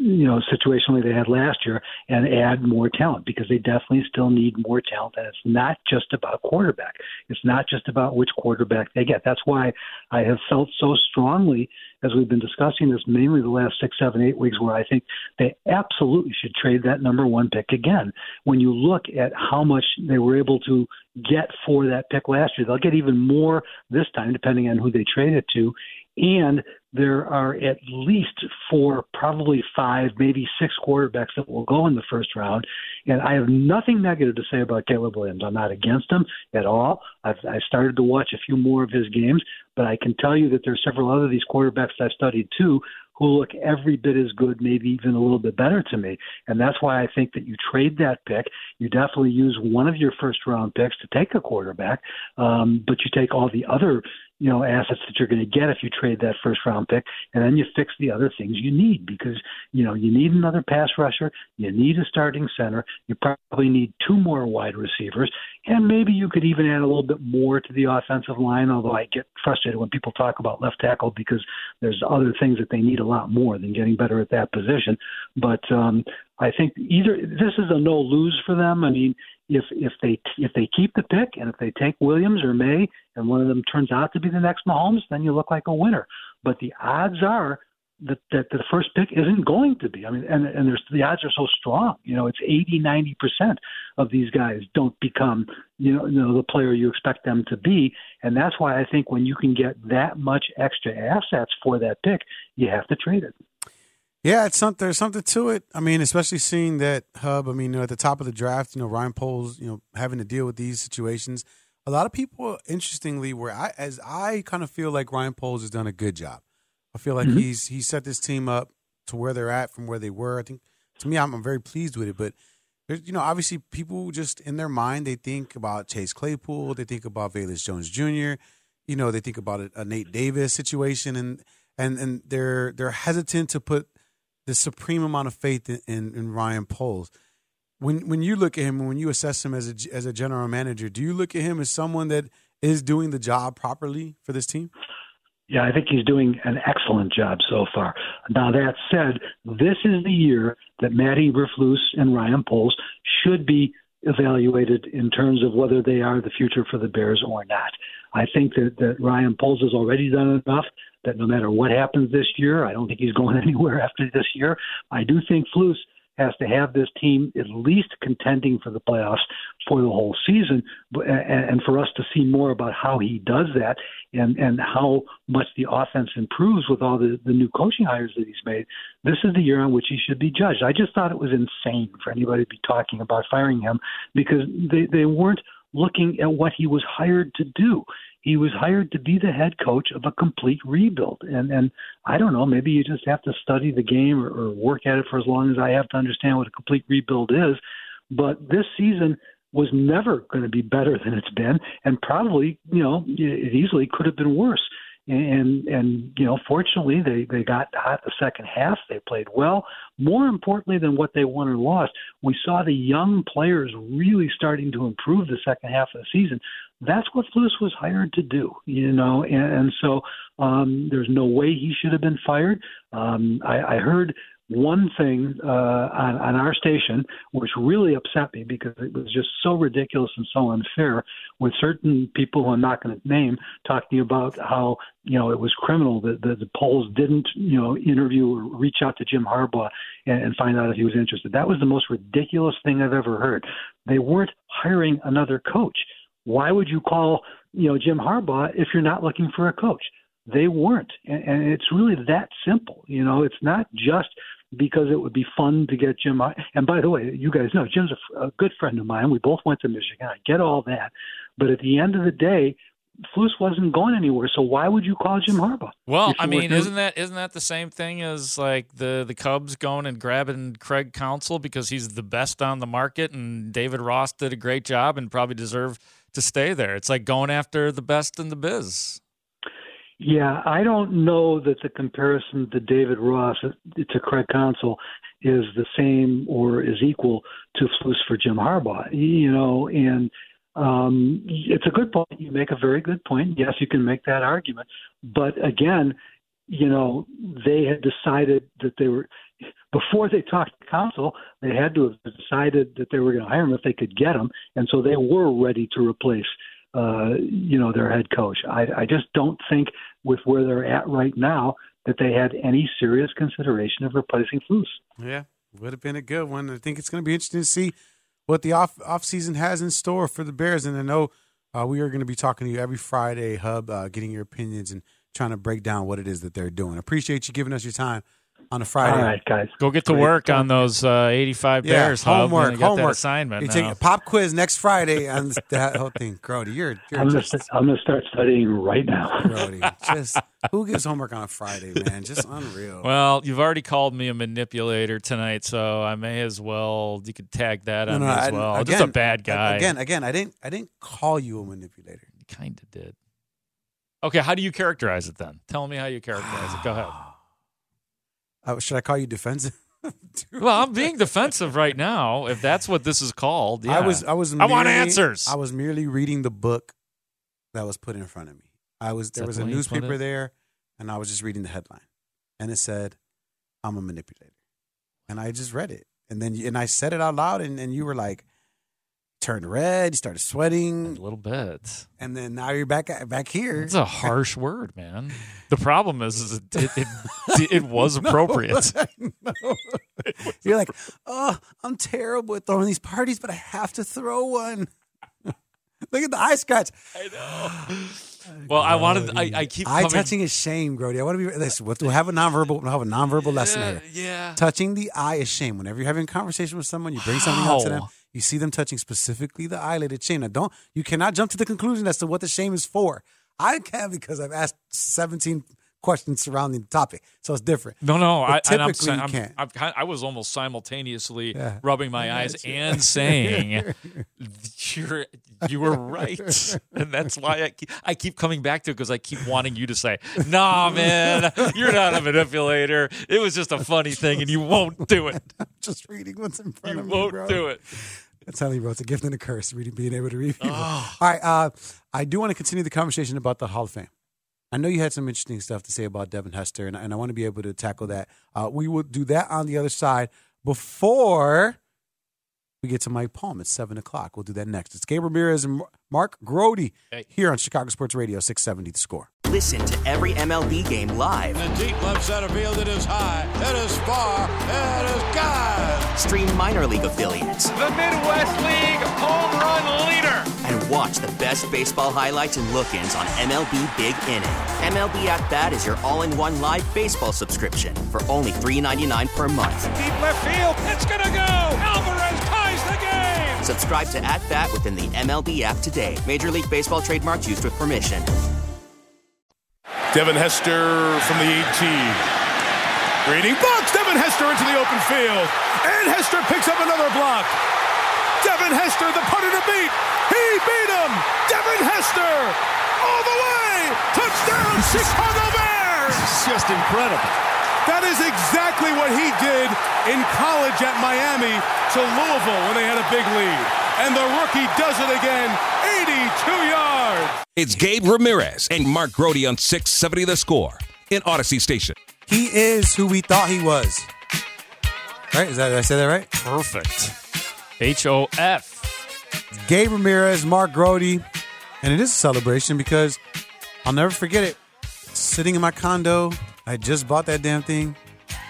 Speaker 8: you know, situationally they had last year and add more talent because they definitely still need more talent. And it's not just about quarterback. It's not just about which quarterback they get. That's why I have felt so strongly as we've been discussing this mainly the last six, seven, eight weeks, where I think they absolutely should trade that number one pick again. When you look at how much they were able to get for that pick last year, they'll get even more this time, depending on who they trade it to. And there are at least four, probably five, maybe six quarterbacks that will go in the first round. And I have nothing negative to say about Caleb Williams. I'm not against him at all. I've I started to watch a few more of his games, but I can tell you that there's several other of these quarterbacks I've studied too who look every bit as good, maybe even a little bit better to me. And that's why I think that you trade that pick. You definitely use one of your first round picks to take a quarterback, um, but you take all the other you know assets that you're going to get if you trade that first round pick, and then you fix the other things you need because you know you need another pass rusher, you need a starting center, you probably need two more wide receivers, and maybe you could even add a little bit more to the offensive line. Although I get frustrated when people talk about left tackle because there's other things that they need a lot more than getting better at that position. But um, I think either this is a no lose for them. I mean, if if they if they keep the pick and if they take Williams or Maye and one of them turns out to be the next Mahomes, then you look like a winner. But the odds are that, that the first pick isn't going to be. I mean, and and there's the odds are so strong. You know, it's 80, 90 percent of these guys don't become you know, you know the player you expect them to be, and that's why I think when you can get that much extra assets for that pick, you have to trade it.
Speaker 3: Yeah, it's something. There's something to it. I mean, especially seeing that hub. I mean, you know, at the top of the draft, you know, Ryan Poles, you know, having to deal with these situations. A lot of people, interestingly, where I as I kind of feel like Ryan Poles has done a good job. I feel like
Speaker 8: Mhm.
Speaker 3: he's he set this team up to where they're at from where they were. I think to me, I'm, I'm very pleased with it. But there's, you know, obviously, people just in their mind they think about Chase Claypool, they think about Velus Jones Jr. You know, they think about a, a Nate Davis situation, and and and they're they're hesitant to put the supreme amount of faith in, in, in Ryan Poles. When when you look at him and when you assess him as a as a general manager, do you look at him as someone that is doing the job properly for this team?
Speaker 8: Yeah, I think he's doing an excellent job so far. Now that said, this is the year that Matt Eberflus and Ryan Poles should be evaluated in terms of whether they are the future for the Bears or not. I think that, that Ryan Poles has already done enough that no matter what happens this year, I don't think he's <laughs> going anywhere after this year. I do think Flus has to have this team at least contending for the playoffs for the whole season, and for us to see more about how he does that and and how much the offense improves with all the the new coaching hires that he's made. This is the year on which he should be judged. I just thought it was insane for anybody to be talking about firing him because they they weren't looking at what he was hired to do. He was hired to be the head coach of a complete rebuild. And and I don't know, maybe you just have to study the game or, or work at it for as long as I have to understand what a complete rebuild is. But this season was never going to be better than it's been, and probably, you know, it easily could have been worse and and you know fortunately they they got hot the second half. They played well. More importantly than what they won or lost we saw the young players really starting to improve the second half of the season. That's what Flus was hired to do you know and, and so um there's no way he should have been fired. Um i i heard one thing uh, on, on our station, which really upset me because it was just so ridiculous and so unfair, with certain people who I'm not going to name talking about how you know it was criminal that the, the Poles didn't you know interview or reach out to Jim Harbaugh and, and find out if he was interested. That was the most ridiculous thing I've ever heard. They weren't hiring another coach. Why would you call you know Jim Harbaugh if you're not looking for a coach? They weren't, and, and it's really that simple. You know, it's not just because it would be fun to get Jim. And by the way, you guys know Jim's a, a good friend of mine. We both went to Michigan. I get all that, but at the end of the day, Flus wasn't going anywhere. So why would you call Jim Harbaugh?
Speaker 4: Well, I mean, isn't that isn't that the same thing as like the the Cubs going and grabbing Craig Counsell because he's the best on the market and David Ross did a great job and probably deserved to stay there. It's like going after the best in the biz.
Speaker 8: Yeah, I don't know that the comparison to David Ross to Craig Counsell is the same or is equal to Flus for Jim Harbaugh. You know, and um, it's a good point. You make a very good point. Yes, you can make that argument, but again, you know, they had decided that they were before they talked to Counsell, they had to have decided that they were going to hire him if they could get him, and so they were ready to replace uh, you know, their head coach. I, I just don't think with where they're at right now that they had any serious consideration of replacing Flus.
Speaker 3: Yeah, would have been a good one. I think it's going to be interesting to see what the off off season has in store for the Bears. And I know uh, we are going to be talking to you every Friday, Hub, uh, getting your opinions and trying to break down what it is that they're doing. Appreciate you giving us your time on a Friday.
Speaker 8: All right, guys.
Speaker 4: Go get to
Speaker 8: Great.
Speaker 4: work on those uh, 85
Speaker 3: Yeah,
Speaker 4: Bears.
Speaker 3: Homework,
Speaker 4: and you got
Speaker 3: homework.
Speaker 4: That assignment.
Speaker 3: You
Speaker 4: now.
Speaker 3: take a pop quiz next Friday on that whole thing. Grote, you're, you're
Speaker 8: I'm gonna, I'm gonna start studying right now. <laughs>
Speaker 3: Grote, just who gives homework on a Friday, man? Just unreal.
Speaker 4: Well, you've already called me a manipulator tonight, so I may as well. You could tag that
Speaker 3: No,
Speaker 4: on
Speaker 3: no,
Speaker 4: me as
Speaker 3: I-
Speaker 4: well.
Speaker 3: again,
Speaker 4: Just a bad guy.
Speaker 3: Again, again, I didn't, I didn't call you a manipulator.
Speaker 4: You kind of did. Okay, how do you characterize it then? Tell me how you characterize it. Go ahead. <sighs>
Speaker 3: Uh, should I call you defensive? <laughs>
Speaker 4: Well, I'm being defensive right now. If that's what this is called, yeah.
Speaker 3: I was, I was.
Speaker 4: I want answers.
Speaker 3: I was merely reading the book that was put in front of me. I was there was
Speaker 4: the
Speaker 3: a
Speaker 4: way you put
Speaker 3: newspaper there, and I was just reading the headline, and it said, "I'm a manipulator," and I just read it, and then and I said it out loud, and, and you were like, turned red, you started sweating a
Speaker 4: little bit.
Speaker 3: and then now you're back uh, back here.
Speaker 4: It's a harsh word, man. The problem is, is it, it, it, <laughs> it was appropriate. <laughs>
Speaker 3: No. You're like, oh, I'm terrible at throwing these parties, but I have to throw one. <laughs> Look at the eye scratch.
Speaker 4: I know. Well, I wanted. I, I keep
Speaker 3: eye
Speaker 4: coming,
Speaker 3: touching is shame, Grote. I want to be. Listen, we'll have a nonverbal. We'll have a nonverbal lesson here.
Speaker 4: yeah.
Speaker 3: Touching the eye is shame. Whenever you're having a conversation with someone, you bring something up to them. You see them touching specifically the eyelid. It's shame. Now, don't. You cannot jump to the conclusion as to what the shame is for. I can because I've asked 17 questions surrounding the topic, so it's different.
Speaker 4: No, no. I,
Speaker 3: But
Speaker 4: I'm,
Speaker 3: typically
Speaker 4: I'm,
Speaker 3: can't.
Speaker 4: I'm kind I was almost simultaneously
Speaker 3: Yeah.
Speaker 4: rubbing my eyes and <laughs> saying, "You're you were <laughs> right," and that's why I keep, I keep coming back to it because I keep wanting you to say, "Nah, <laughs> man, you're not a manipulator. It was just a funny thing, and you won't do it.
Speaker 3: Just reading what's in front
Speaker 4: You
Speaker 3: of me, You
Speaker 4: won't
Speaker 3: bro.
Speaker 4: do it."
Speaker 3: I'm telling you, bro, it's a gift and a curse. Reading, being able to read people.
Speaker 4: Oh.
Speaker 3: All right, uh, I do want to continue the conversation about the Hall of Fame. I know you had some interesting stuff to say about Devin Hester, and, and I want to be able to tackle that. Uh, we will do that on the other side before we get to Mike Palm at 7 o'clock. We'll do that next. It's Gabe Ramirez and Mark Grote here on Chicago Sports Radio 670 The Score.
Speaker 9: Listen to every MLB game live.
Speaker 10: In the deep left center field, it is high, it is far, it is God.
Speaker 9: Stream minor league affiliates.
Speaker 11: The Midwest League home run leader.
Speaker 9: And watch the best baseball highlights and look ins on MLB Big Inning. MLB At Bat is your all in one live baseball subscription for only $3.99 per month.
Speaker 11: Deep left field, it's going to go. Alvarez ties the game.
Speaker 9: Subscribe to At Bat within the MLB app today. Major League Baseball trademarks used with permission.
Speaker 12: Devin Hester from the 18. Reading box. Devin Hester into the open field. And Hester picks up another block. Devin Hester, the punter to beat. He beat him. Devin Hester all the way. Touchdown, Chicago Bears.
Speaker 13: It's just incredible.
Speaker 12: That is exactly what he did in college at Miami to Louisville when they had a big lead. And the rookie does it again, 82 yards.
Speaker 2: It's Gabe Ramirez and Mark Grote on 670 The Score in Audacy Station.
Speaker 3: He is who we thought he was. Right? Is that did I say that right?
Speaker 4: Perfect. H O F.
Speaker 3: Gabe Ramirez, Mark Grote, and it is a celebration because I'll never forget it. Sitting in my condo, I just bought that damn thing.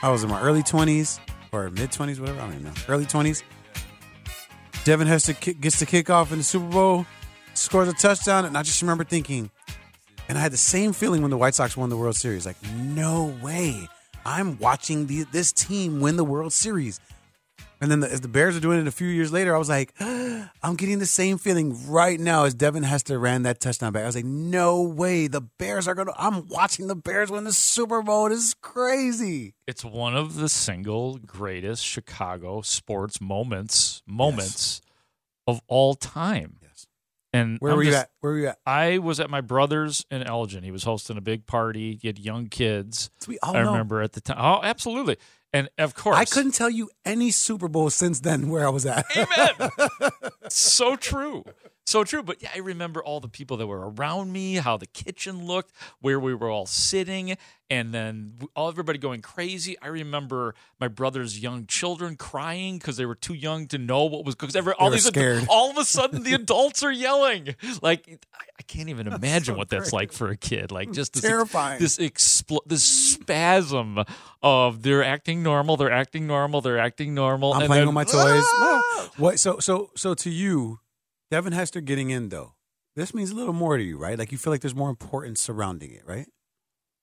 Speaker 3: I was in my early twenties or mid twenties, whatever. I don't even know. Early twenties. Devin Hester gets the kickoff in the Super Bowl, scores a touchdown, and I just remember thinking, and I had the same feeling when the White Sox won the World Series. Like, no way, I'm watching the, this team win the World Series. And then the, as the Bears are doing it a few years later, I was like, <gasps> I'm getting the same feeling right now as Devin Hester ran that touchdown back. I was like, no way, the Bears are going to. I'm watching the Bears win the Super Bowl. This is crazy.
Speaker 4: It's one of the single greatest Chicago sports moments moments yes. of all time.
Speaker 3: Yes.
Speaker 4: And
Speaker 3: where
Speaker 4: I'm
Speaker 3: were you at? Where were you at?
Speaker 4: I was at my brother's in Elgin. He was hosting a big party. He had young kids.
Speaker 3: we all
Speaker 4: I
Speaker 3: know.
Speaker 4: remember at the time. Oh, absolutely. And of course,
Speaker 3: I couldn't tell you any Super Bowl since then where I was at.
Speaker 4: Amen. <laughs> so true. So true. But yeah, I remember all the people that were around me, how the kitchen looked, where we were all sitting, and then all everybody going crazy. I remember my brother's young children crying because they were too young to know what was because all these
Speaker 3: scared.
Speaker 4: all of a sudden the <laughs> adults are yelling. Like I, can't even imagine
Speaker 3: so
Speaker 4: what that's like for a kid. Like just this
Speaker 3: Terrifying.
Speaker 4: this expl- this spasm of they're acting normal, they're acting normal, they're acting normal.
Speaker 3: I'm
Speaker 4: and
Speaker 3: playing
Speaker 4: then,
Speaker 3: with my toys. What? So so so to you, Devin Hester getting in though. This means a little more to you, right? Like you feel like there's more importance surrounding it, right?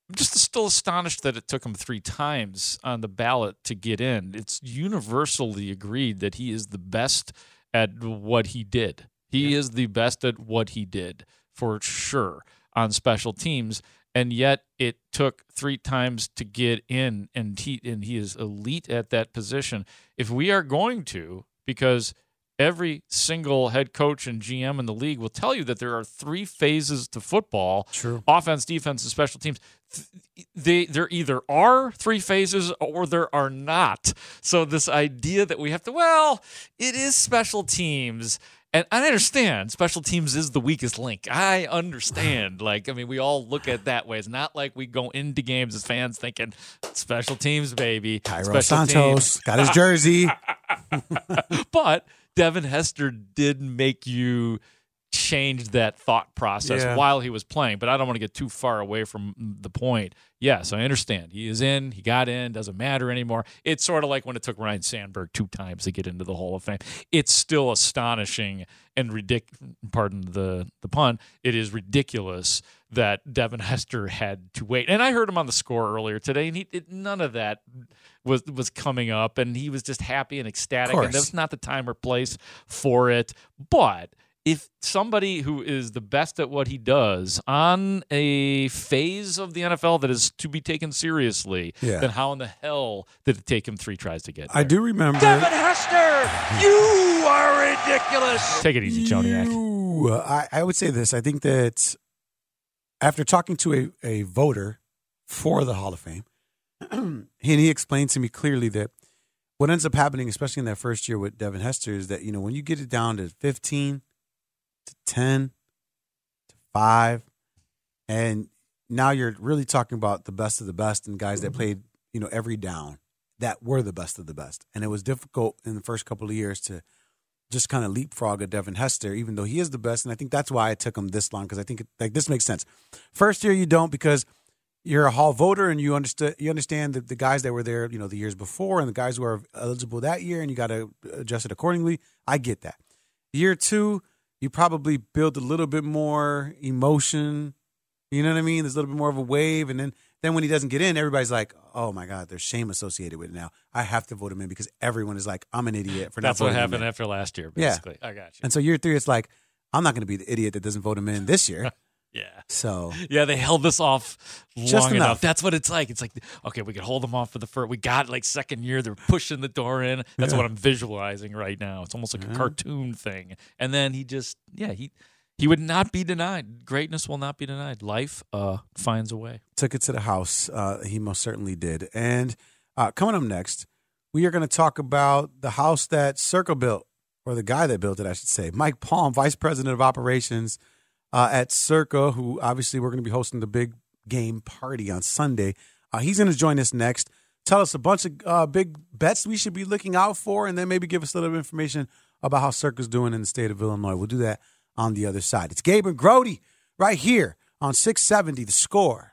Speaker 4: I'm just still astonished that it took him three times on the ballot to get in. It's universally agreed that he is the best at what he did. He is the best at what he did for sure on special teams. And yet it took three times to get in and he and he is elite at that position. If we are going to, because every single head coach and GM in the league will tell you that there are three phases to football
Speaker 3: True.
Speaker 4: offense, defense, and special teams. They there either are three phases or there are not. So this idea that we have to well, it is special teams. And I understand special teams is the weakest link. I understand. <sighs> Like, I mean, we all look at it that way. It's not like we go into games as fans thinking special teams, baby.
Speaker 3: Cairo Santos
Speaker 4: teams."
Speaker 3: got his jersey. <laughs> <laughs>
Speaker 4: but Devin Hester did make you change that thought process
Speaker 3: Yeah.
Speaker 4: while he was playing. But I don't want to get too far away from the point. Yes, I understand. He is in, he got in, doesn't matter anymore. It's sort of like when it took Ryne Sandberg two times to get into the Hall of Fame. It's still astonishing and ridiculous. Pardon the, the pun. It is ridiculous that Devin <laughs> Hester had to wait. And I heard him on the score earlier today, and he it, none of that was was coming up, and he was just happy and ecstatic. And that's not the time or place for it. But if somebody who is the best at what he does on a phase of the NFL that is to be taken seriously,
Speaker 3: Yeah.
Speaker 4: then how in the hell did it take him three tries to get?
Speaker 3: I do remember.
Speaker 11: Devin Hester, you are ridiculous.
Speaker 4: Take it easy, Joniak.
Speaker 3: Ooh, I, I would say this. I think that after talking to a, a voter for the Hall of Fame, <clears throat> and he explained to me clearly that what ends up happening, especially in that first year with Devin Hester, is that, you know, when you get it down to 15 to 10 to 5, and now you're really talking about the best of the best and guys that mm-hmm. played, you know, every down that were the best of the best. And it was difficult in the first couple of years to just kind of leapfrog a Devin Hester, even though he is the best. And I think that's why it took him this long because I think it, like this makes sense. First year you don't because you're a hall voter and you understand you understand the, the guys that were there, you know, the years before and the guys who are eligible that year, and you got to adjust it accordingly. I get that. Year two, you probably build a little bit more emotion. You know what I mean? There's a little bit more of a wave, and then then when he doesn't get in, everybody's like, "Oh my god, there's shame associated with it now. I have to vote him in because everyone is like, I'm an idiot for not."
Speaker 4: That's what happened after last year. Basically, I got you.
Speaker 3: And so year three, it's like, I'm not going to be the idiot that doesn't vote him in this year. <laughs>
Speaker 4: Yeah.
Speaker 3: So <laughs>
Speaker 4: Yeah, they held this off long enough.
Speaker 3: enough.
Speaker 4: That's what it's like. It's like, okay, we could hold them off for the first. We got like second year. They're pushing the door in. That's
Speaker 3: Yeah.
Speaker 4: what I'm visualizing right now. It's almost like
Speaker 3: Yeah.
Speaker 4: a cartoon thing. And then he just, yeah, he he would not be denied. Greatness will not be denied. Life uh finds a way.
Speaker 3: took it to the house. Uh, he most certainly did. And uh, coming up next, we are going to talk about the house that Circa built, or the guy that built it, I should say. Mike Palm, Vice President of Operations uh, at Circa, who obviously we're going to be hosting the big game party on Sunday. Uh, he's going to join us next. Tell us a bunch of uh, big bets we should be looking out for, and then maybe give us a little information about how Circa's doing in the state of Illinois. We'll do that on the other side. It's Gabe and Grote right here on 670 The Score.